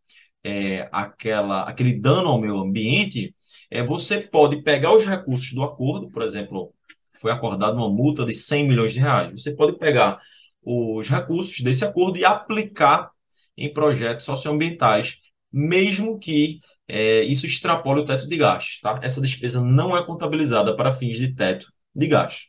S1: é, aquela, aquele dano ao meio ambiente, é, você pode pegar os recursos do acordo, por exemplo, foi acordada uma multa de 100 milhões de reais. Você pode pegar os recursos desse acordo e aplicar em projetos socioambientais, mesmo que é, isso extrapole o teto de gastos. Tá? Essa despesa não é contabilizada para fins de teto de gastos.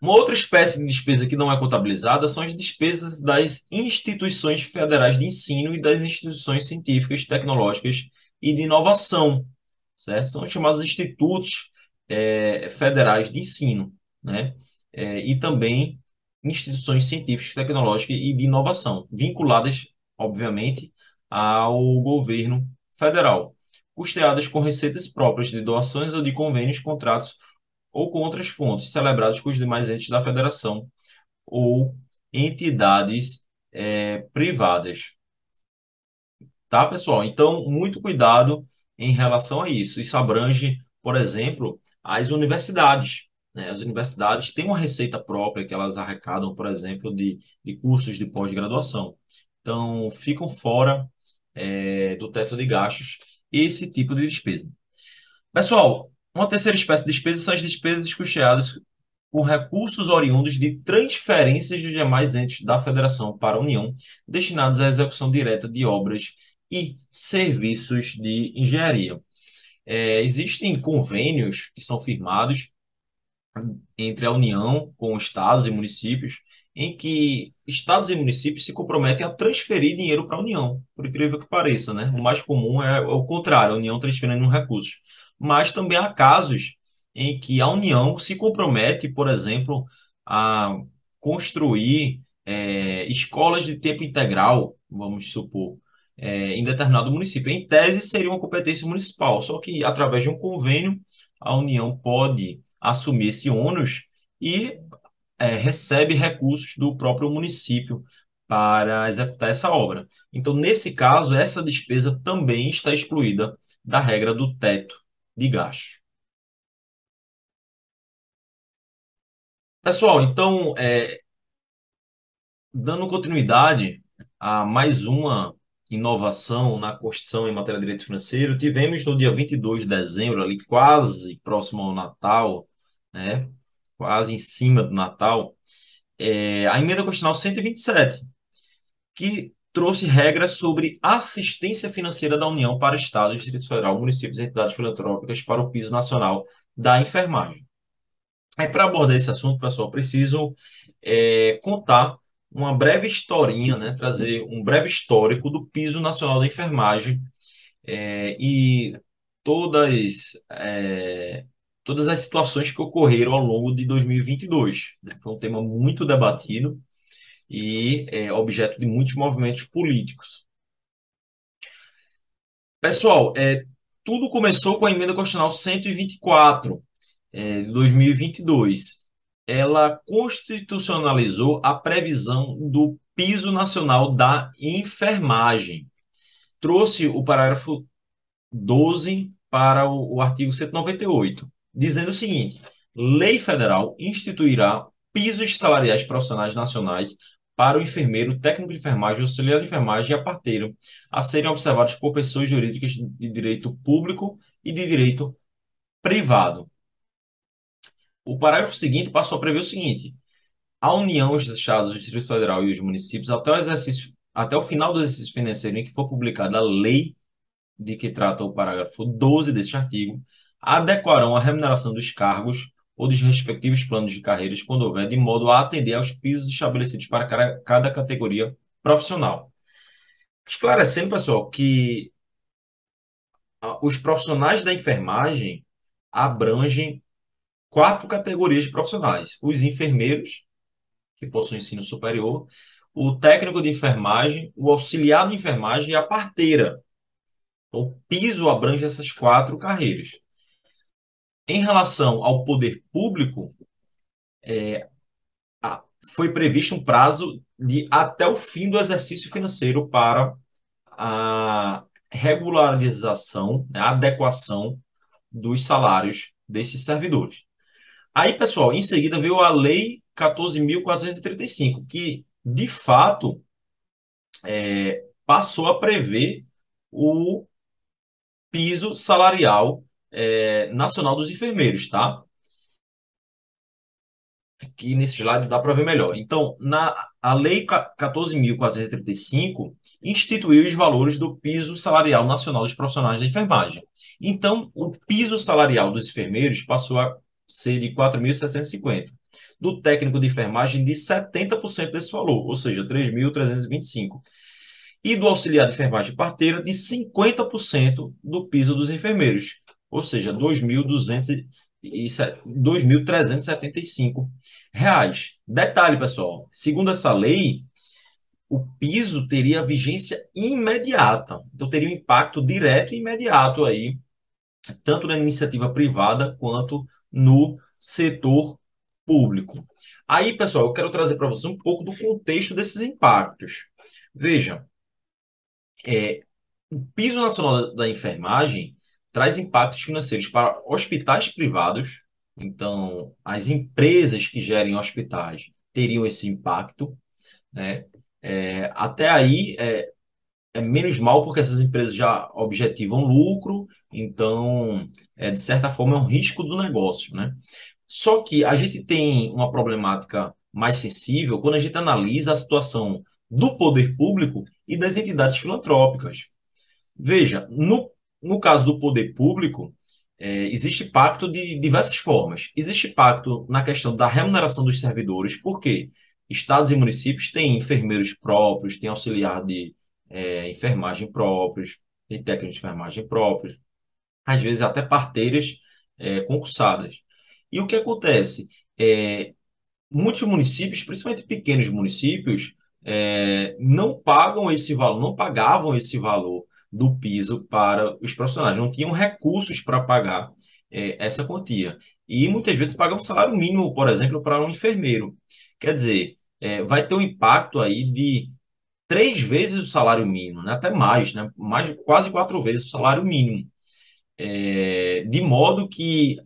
S1: Uma outra espécie de despesa que não é contabilizada são as despesas das instituições federais de ensino e das instituições científicas, tecnológicas e de inovação, certo? São chamados institutos é, federais de ensino, né? É, e também instituições científicas, tecnológicas e de inovação, vinculadas, obviamente, ao governo federal, custeadas com receitas próprias de doações ou de convênios, contratos ou com outras fontes, celebrados com os demais entes da federação ou entidades é, privadas. Tá, pessoal? Então, muito cuidado em relação a isso. Isso abrange, por exemplo, as universidades. Né? As universidades têm uma receita própria que elas arrecadam, por exemplo, de, de cursos de pós-graduação. Então, ficam fora é, do teto de gastos esse tipo de despesa. Pessoal, uma terceira espécie de despesa são as despesas custeadas com recursos oriundos de transferências de demais entes da federação para a União, destinados à execução direta de obras e serviços de engenharia. É, existem convênios que são firmados entre a União com estados e municípios, em que estados e municípios se comprometem a transferir dinheiro para a União, por incrível que pareça, né? O mais comum é o contrário, a União transferindo recursos. Mas também há casos em que a União se compromete, por exemplo, a construir é, escolas de tempo integral, vamos supor, é, em determinado município. Em tese, seria uma competência municipal, só que através de um convênio, a União pode assumir esse ônus e é, recebe recursos do próprio município para executar essa obra. Então, nesse caso, essa despesa também está excluída da regra do teto de gasto. Pessoal, então, é, dando continuidade a mais uma inovação na Constituição em matéria de direito financeiro. Tivemos no dia 22 de dezembro, ali quase próximo ao Natal, né? quase em cima do Natal, é, a emenda constitucional 127, que trouxe regras sobre assistência financeira da União para Estados, Distrito Federal, municípios e entidades filantrópicas para o piso nacional da enfermagem. Aí, para abordar esse assunto, pessoal, preciso é, contar uma breve historinha, né, trazer um breve histórico do piso nacional da enfermagem é, e todas, é, todas as situações que ocorreram ao longo de 2022. Né? Foi um tema muito debatido e é, objeto de muitos movimentos políticos. Pessoal, é, tudo começou com a emenda constitucional 124 é, de 2022 ela constitucionalizou a previsão do piso nacional da enfermagem. Trouxe o parágrafo 12 para o, o artigo 198, dizendo o seguinte: lei federal instituirá pisos salariais profissionais nacionais para o enfermeiro, técnico de enfermagem, auxiliar de enfermagem e a parteiro, a serem observados por pessoas jurídicas de direito público e de direito privado. o parágrafo seguinte passou a prever o seguinte: a União, os Estados, o Distrito Federal e os municípios, até o exercício, até o final do exercício financeiro em que for publicada a lei de que trata o parágrafo 12 deste artigo, adequarão a remuneração dos cargos ou dos respectivos planos de carreiras quando houver, de modo a atender aos pisos estabelecidos para cada categoria profissional. Esclarecendo, pessoal, que os profissionais da enfermagem abrangem quatro categorias de profissionais: os enfermeiros, que possuem ensino superior, o técnico de enfermagem, o auxiliar de enfermagem e a parteira. Então, o piso abrange essas quatro carreiras. Em relação ao poder público, é, foi previsto um prazo de até o fim do exercício financeiro para a regularização, né, a adequação dos salários desses servidores. Aí, pessoal, em seguida veio a Lei 14.435, que, de fato, é, passou a prever o piso salarial é, nacional dos enfermeiros, tá? Aqui nesse slide dá para ver melhor. Então, na, a Lei 14.435 instituiu os valores do piso salarial nacional dos profissionais da enfermagem. Então, o piso salarial dos enfermeiros passou a ser de 4.650. Do técnico de enfermagem, de 70% desse valor, ou seja, 3.325. E do auxiliar de enfermagem parteira, de 50% do piso dos enfermeiros, ou seja, 2.375 reais. Detalhe, pessoal, segundo essa lei, o piso teria vigência imediata. Então, teria um impacto direto e imediato aí, tanto na iniciativa privada quanto no setor público. Aí, pessoal, eu quero trazer para vocês um pouco do contexto desses impactos. Veja, é, o piso nacional da enfermagem traz impactos financeiros para hospitais privados. Então, as empresas que gerem hospitais teriam esse impacto, né? É, até aí é, é, menos mal porque essas empresas já objetivam lucro, então, é, de certa forma, é um risco do negócio, né? Só que a gente tem uma problemática mais sensível quando a gente analisa a situação do poder público e das entidades filantrópicas. Veja, no, no caso do poder público, é, existe pacto de diversas formas. Existe pacto na questão da remuneração dos servidores, porque estados e municípios têm enfermeiros próprios, têm auxiliar de é, enfermagem próprios, têm técnicos de enfermagem próprios, às vezes até parteiras é, concursadas. E o que acontece? É, muitos municípios, principalmente pequenos municípios, é, não pagam esse valor, não pagavam esse valor do piso para os profissionais, não tinham recursos para pagar é, essa quantia. E muitas vezes pagam salário mínimo, por exemplo, para um enfermeiro. Quer dizer, é, vai ter um impacto aí de três vezes o salário mínimo, né? até mais, né? mais quase quatro vezes o salário mínimo. É, de modo que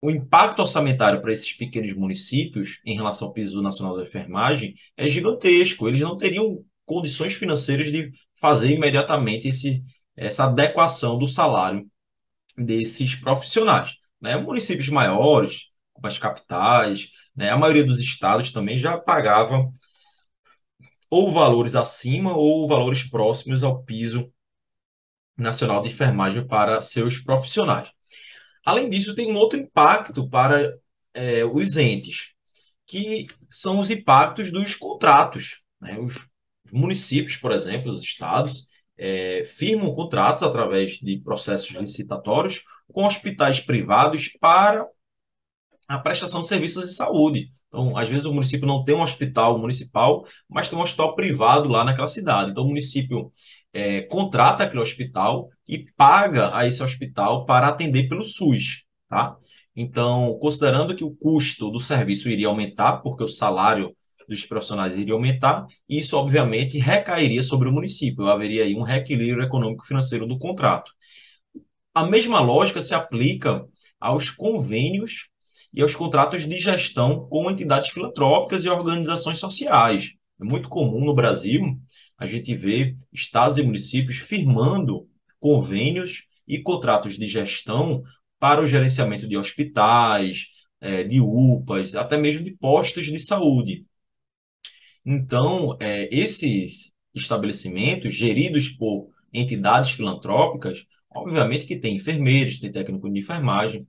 S1: o impacto orçamentário para esses pequenos municípios em relação ao piso nacional da enfermagem é gigantesco. Eles não teriam condições financeiras de fazer imediatamente esse, essa adequação do salário desses profissionais. Né? Municípios maiores, como as capitais, né? a maioria dos estados também já pagava ou valores acima ou valores próximos ao piso nacional de enfermagem para seus profissionais. Além disso, tem um outro impacto para é, os entes, que são os impactos dos contratos. Né? Os municípios, por exemplo, os estados, é, firmam contratos através de processos licitatórios com hospitais privados para a prestação de serviços de saúde. Então, às vezes o município não tem um hospital municipal, mas tem um hospital privado lá naquela cidade. Então, o município é, contrata aquele hospital e paga a esse hospital para atender pelo SUS, tá? Então, considerando que o custo do serviço iria aumentar, porque o salário dos profissionais iria aumentar, isso obviamente recairia sobre o município, haveria aí um reequilíbrio econômico financeiro do contrato. A mesma lógica se aplica aos convênios e aos contratos de gestão com entidades filantrópicas e organizações sociais. É muito comum no Brasil a gente ver estados e municípios firmando convênios e contratos de gestão para o gerenciamento de hospitais, é, de UPAs, até mesmo de postos de saúde. Então, é, esses estabelecimentos geridos por entidades filantrópicas, obviamente que tem enfermeiros, tem técnico de enfermagem,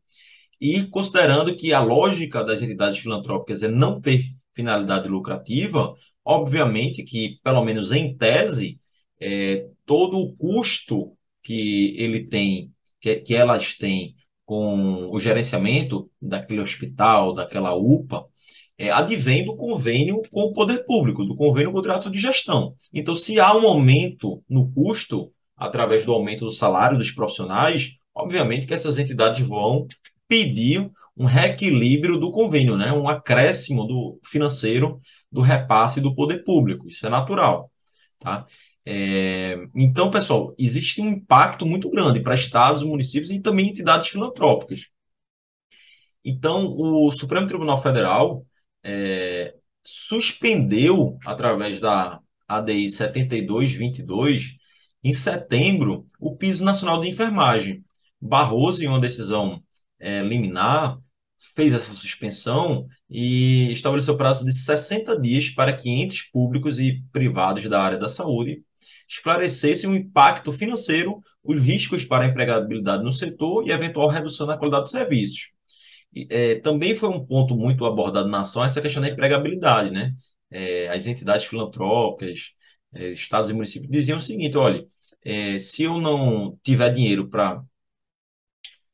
S1: e considerando que a lógica das entidades filantrópicas é não ter finalidade lucrativa, obviamente que, pelo menos em tese, é, todo o custo que ele tem, que, que elas têm com o gerenciamento daquele hospital, daquela UPA, é, advém do convênio com o poder público, do convênio contrato de gestão. Então, se há um aumento no custo, através do aumento do salário dos profissionais, obviamente que essas entidades vão pedir um reequilíbrio do convênio, né? um acréscimo do financeiro do repasse do poder público. Isso é natural. Tá? É, então, pessoal, existe um impacto muito grande para estados, municípios e também entidades filantrópicas. Então, o Supremo Tribunal Federal é, suspendeu, através da ADI 7222, em setembro, o piso nacional de enfermagem. Barroso, em uma decisão é, liminar, fez essa suspensão e estabeleceu prazo de 60 dias para que entes públicos e privados da área da saúde esclarecessem o impacto financeiro, os riscos para a empregabilidade no setor e eventual redução na qualidade dos serviços. É, também foi um ponto muito abordado na ação essa questão da empregabilidade, né? É, as entidades filantrópicas, é, estados e municípios diziam o seguinte: olha, é, se eu não tiver dinheiro para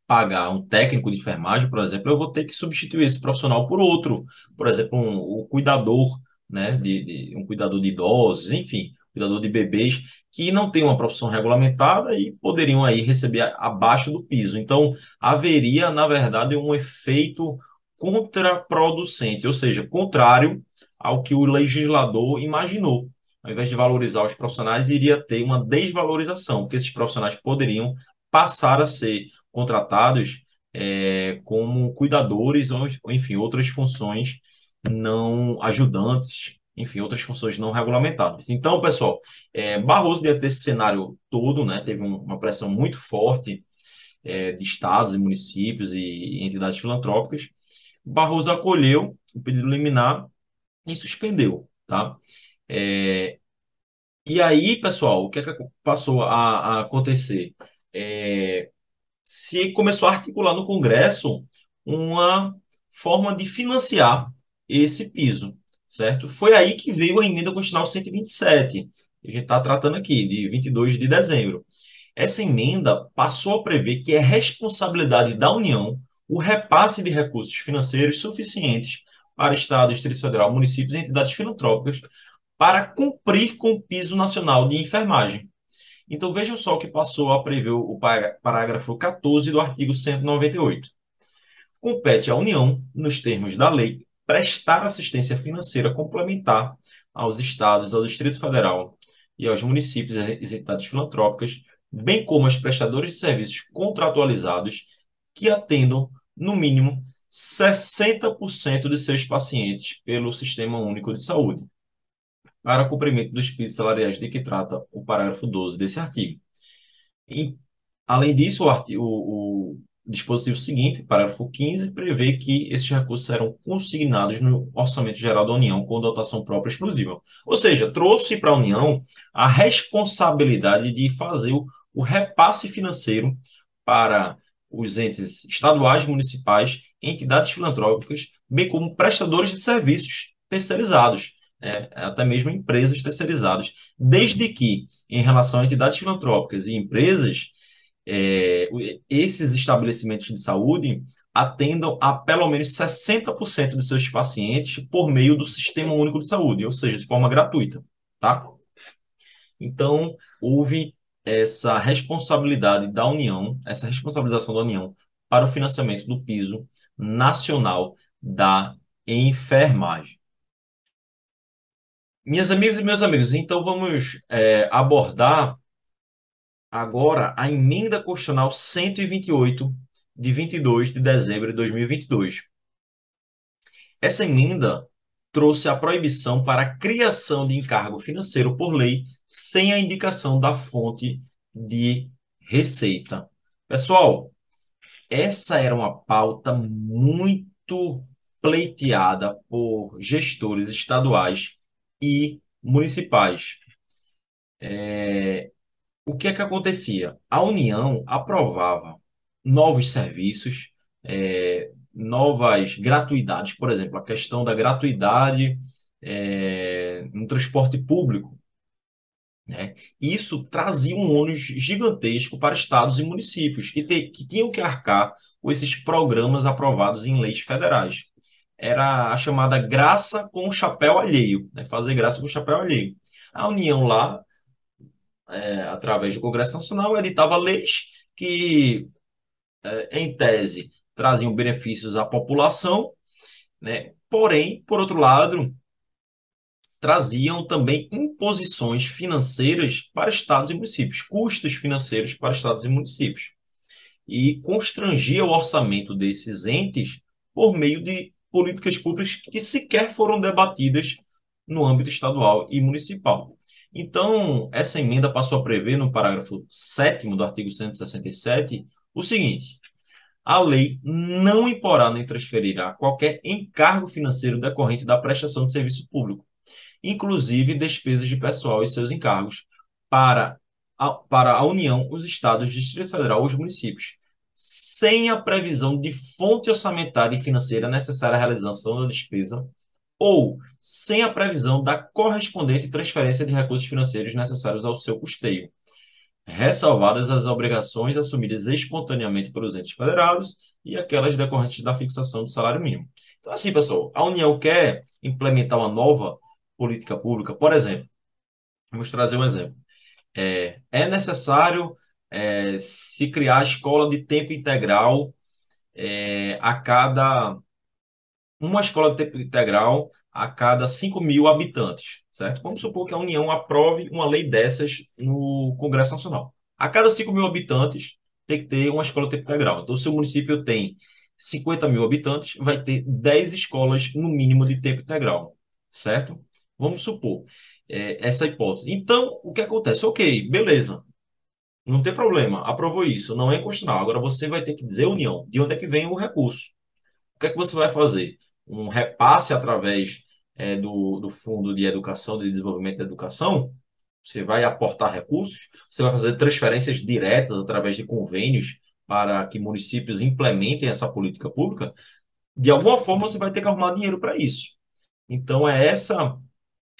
S1: pagar um técnico de enfermagem, por exemplo, eu vou ter que substituir esse profissional por outro, por exemplo, um, um cuidador, né, de, de, um cuidador de idosos, enfim, cuidador de bebês que não tem uma profissão regulamentada e poderiam aí receber abaixo do piso. Então, haveria, na verdade, um efeito contraproducente, ou seja, contrário ao que o legislador imaginou. Ao invés de valorizar os profissionais, iria ter uma desvalorização, porque esses profissionais poderiam passar a ser contratados é, como cuidadores ou, enfim, outras funções não ajudantes, enfim, outras funções não regulamentadas. Então, pessoal, é, Barroso, dentro desse cenário todo, né, teve um, uma pressão muito forte é, de estados e municípios e, e entidades filantrópicas. Barroso acolheu o pedido liminar e suspendeu, tá? É, e aí, pessoal, o que, é que passou a, a acontecer? É, se começou a articular no Congresso uma forma de financiar esse piso, certo? Foi aí que veio a emenda constitucional 127, que a gente está tratando aqui, de 22 de dezembro. Essa emenda passou a prever que é responsabilidade da União o repasse de recursos financeiros suficientes para Estado, Distrito Federal, municípios e entidades filantrópicas para cumprir com o piso nacional de enfermagem. Então vejam só o que passou a prever o parágrafo 14 do artigo 198. Compete à União, nos termos da lei, prestar assistência financeira complementar aos estados, ao Distrito Federal e aos municípios e entidades filantrópicas, bem como aos prestadores de serviços contratualizados que atendam, no mínimo, 60% de seus pacientes pelo Sistema Único de Saúde para cumprimento dos pisos salariais de que trata o parágrafo 12 desse artigo. E, além disso, o, artigo, o, o dispositivo seguinte, parágrafo 15, prevê que esses recursos serão consignados no Orçamento Geral da União com dotação própria exclusiva. Ou seja, trouxe para a União a responsabilidade de fazer o, o repasse financeiro para os entes estaduais, municipais, entidades filantrópicas, bem como prestadores de serviços terceirizados é, até mesmo empresas terceirizadas, desde que, em relação a entidades filantrópicas e empresas, é, esses estabelecimentos de saúde atendam a pelo menos 60% de seus pacientes por meio do Sistema Único de Saúde, ou seja, de forma gratuita, tá? Então, houve essa responsabilidade da União, essa responsabilização da União para o financiamento do piso nacional da enfermagem. Minhas amigas e meus amigos, então vamos é, abordar agora a emenda constitucional 128 de 22 de dezembro de 2022. Essa emenda trouxe a proibição para a criação de encargo financeiro por lei sem a indicação da fonte de receita. Pessoal, essa era uma pauta muito pleiteada por gestores estaduais e municipais. É, o que é que acontecia? A União aprovava novos serviços, é, novas gratuidades, por exemplo, a questão da gratuidade é, no transporte público. Né? Isso trazia um ônus gigantesco para estados e municípios que, te, que tinham que arcar com esses programas aprovados em leis federais. Era a chamada graça com chapéu alheio, né? fazer graça com chapéu alheio. A União lá, é, através do Congresso Nacional, editava leis que, é, em tese, traziam benefícios à população, né? porém, por outro lado, traziam também imposições financeiras para estados e municípios, custos financeiros para estados e municípios. E constrangia o orçamento desses entes por meio de políticas públicas que sequer foram debatidas no âmbito estadual e municipal. Então, essa emenda passou a prever, no parágrafo 7 do artigo 167, o seguinte: a lei não imporá nem transferirá qualquer encargo financeiro decorrente da prestação de serviço público, inclusive despesas de pessoal e seus encargos, para a, para a União, os estados, o Distrito Federal ou os municípios, sem a previsão de fonte orçamentária e financeira necessária à realização da despesa ou sem a previsão da correspondente transferência de recursos financeiros necessários ao seu custeio, ressalvadas as obrigações assumidas espontaneamente pelos entes federados e aquelas decorrentes da fixação do salário mínimo. Então, assim, pessoal, a União quer implementar uma nova política pública, por exemplo, vamos trazer um exemplo. É, é necessário é, se criar a escola de tempo integral é, a cada uma escola de tempo integral a cada 5 mil habitantes, certo? Vamos supor que a União aprove uma lei dessas no Congresso Nacional. A cada 5 mil habitantes tem que ter uma escola de tempo integral. Então, se o município tem 50 mil habitantes, vai ter 10 escolas no mínimo de tempo integral, certo? Vamos supor é, essa hipótese. Então, o que acontece? Ok, beleza. Não tem problema, aprovou isso, não é inconstitucional. Agora você vai ter que dizer, União, de onde é que vem o recurso? O que é que você vai fazer? Um repasse através é, do, do Fundo de Educação, de Desenvolvimento da Educação? Você vai aportar recursos? Você vai fazer transferências diretas através de convênios para que municípios implementem essa política pública? De alguma forma, você vai ter que arrumar dinheiro para isso. Então, é essa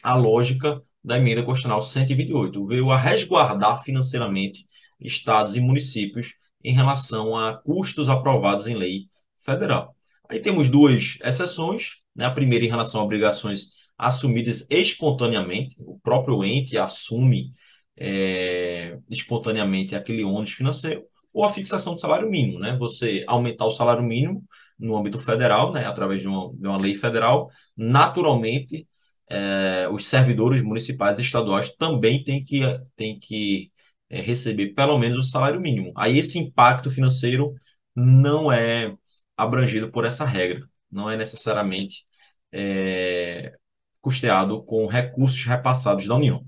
S1: a lógica da emenda constitucional 128. Veio a resguardar financeiramente estados e municípios em relação a custos aprovados em lei federal. Aí temos duas exceções, né? A primeira em relação a obrigações assumidas espontaneamente, o próprio ente assume é, espontaneamente aquele ônus financeiro, ou a fixação do salário mínimo, né? Você aumentar o salário mínimo no âmbito federal, né? Através de uma, de uma lei federal, naturalmente é, os servidores municipais e estaduais também têm que, têm que é, receber pelo menos o salário mínimo. Aí esse impacto financeiro não é abrangido por essa regra, não é necessariamente é, custeado com recursos repassados da União.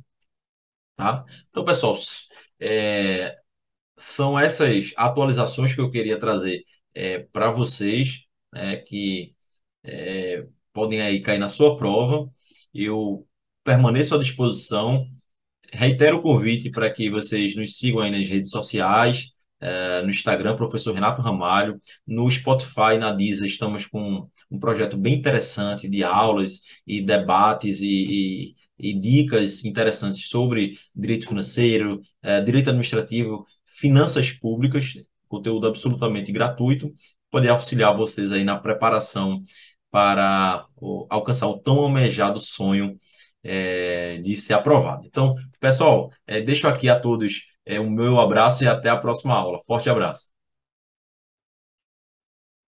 S1: Tá? Então, pessoal, é, são essas atualizações que eu queria trazer é, para vocês, é, que é, podem aí cair na sua prova. Eu permaneço à disposição reitero o convite para que vocês nos sigam aí nas redes sociais, é, no Instagram, professor Renato Ramalho, no Spotify, na Deezer, estamos com um projeto bem interessante de aulas e debates e, e, e dicas interessantes sobre direito financeiro, é, direito administrativo, finanças públicas, conteúdo absolutamente gratuito, poder auxiliar vocês aí na preparação para alcançar o tão almejado sonho é, de ser aprovado. Então, pessoal, é, deixo aqui a todos é, o meu abraço e até a próxima aula. Forte abraço.